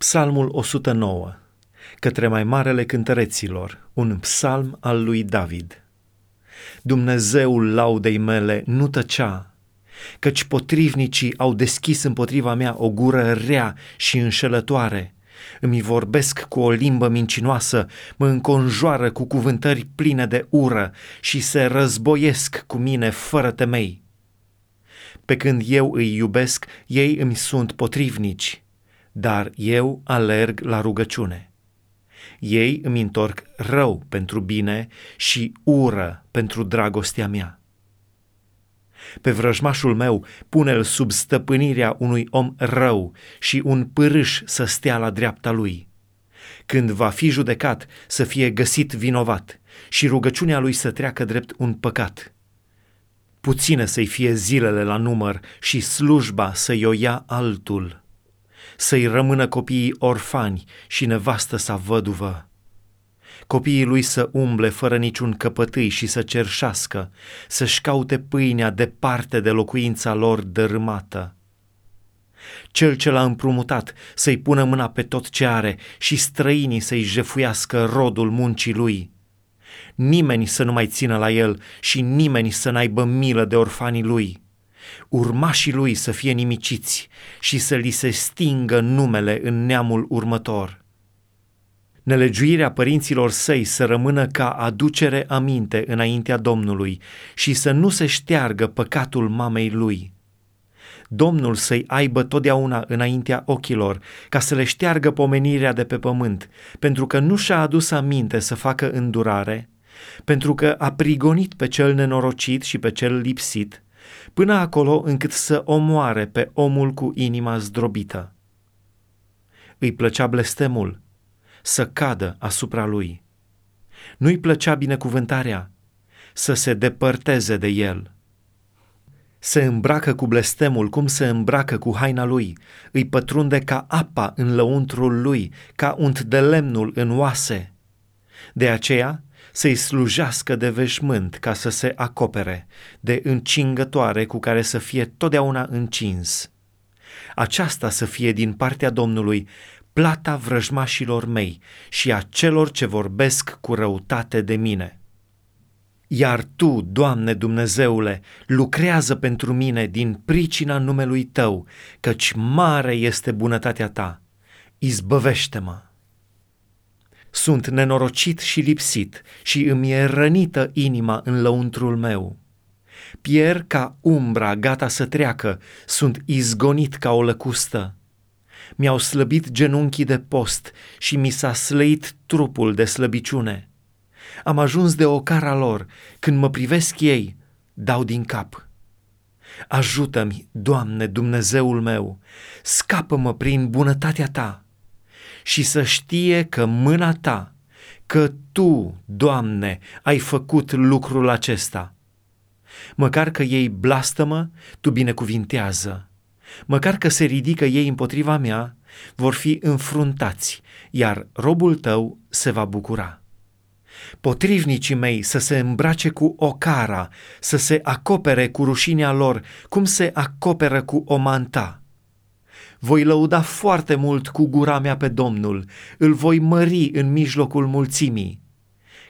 Psalmul 109, către mai marele cântăreților, un psalm al lui David. Dumnezeul laudei mele nu tăcea, căci potrivnicii au deschis împotriva mea o gură rea și înșelătoare. Îmi vorbesc cu o limbă mincinoasă, mă înconjoară cu cuvântări pline de ură și se războiesc cu mine fără temei. Pe când eu îi iubesc, ei îmi sunt potrivnici dar eu alerg la rugăciune. Ei îmi întorc rău pentru bine și ură pentru dragostea mea. Pe vrăjmașul meu pune-l sub stăpânirea unui om rău și un pârâș să stea la dreapta lui. Când va fi judecat, să fie găsit vinovat și rugăciunea lui să treacă drept un păcat. Puține să-i fie zilele la număr și slujba să-i o ia altul să-i rămână copiii orfani și nevastă sa văduvă. Copiii lui să umble fără niciun căpătâi și să cerșească, să-și caute pâinea departe de locuința lor dărâmată. Cel ce l-a împrumutat să-i pună mâna pe tot ce are și străinii să-i jefuiască rodul muncii lui. Nimeni să nu mai țină la el și nimeni să n-aibă milă de orfanii lui urmașii lui să fie nimiciți și să li se stingă numele în neamul următor. Nelegiuirea părinților săi să rămână ca aducere aminte înaintea Domnului și să nu se șteargă păcatul mamei lui. Domnul să-i aibă totdeauna înaintea ochilor, ca să le șteargă pomenirea de pe pământ, pentru că nu și-a adus aminte să facă îndurare, pentru că a prigonit pe cel nenorocit și pe cel lipsit, până acolo încât să omoare pe omul cu inima zdrobită. Îi plăcea blestemul să cadă asupra lui. Nu-i plăcea binecuvântarea să se depărteze de el. Se îmbracă cu blestemul cum se îmbracă cu haina lui, îi pătrunde ca apa în lăuntrul lui, ca unt de lemnul în oase. De aceea, să-i slujească de veșmânt ca să se acopere, de încingătoare cu care să fie totdeauna încins. Aceasta să fie din partea Domnului plata vrăjmașilor mei și a celor ce vorbesc cu răutate de mine. Iar Tu, Doamne Dumnezeule, lucrează pentru mine din pricina numelui Tău, căci mare este bunătatea Ta. Izbăvește-mă! Sunt nenorocit și lipsit și îmi e rănită inima în lăuntrul meu. Pier ca umbra gata să treacă, sunt izgonit ca o lăcustă. Mi-au slăbit genunchii de post și mi s-a slăit trupul de slăbiciune. Am ajuns de ocara lor, când mă privesc ei, dau din cap. Ajută-mi, Doamne, Dumnezeul meu, scapă-mă prin bunătatea Ta și să știe că mâna ta, că tu, Doamne, ai făcut lucrul acesta. Măcar că ei blastămă, tu binecuvintează. Măcar că se ridică ei împotriva mea, vor fi înfruntați, iar robul tău se va bucura. Potrivnicii mei să se îmbrace cu ocara, să se acopere cu rușinea lor, cum se acoperă cu o manta voi lăuda foarte mult cu gura mea pe Domnul, îl voi mări în mijlocul mulțimii,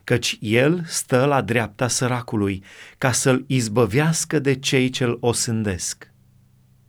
căci el stă la dreapta săracului, ca să-l izbăvească de cei ce-l osândesc.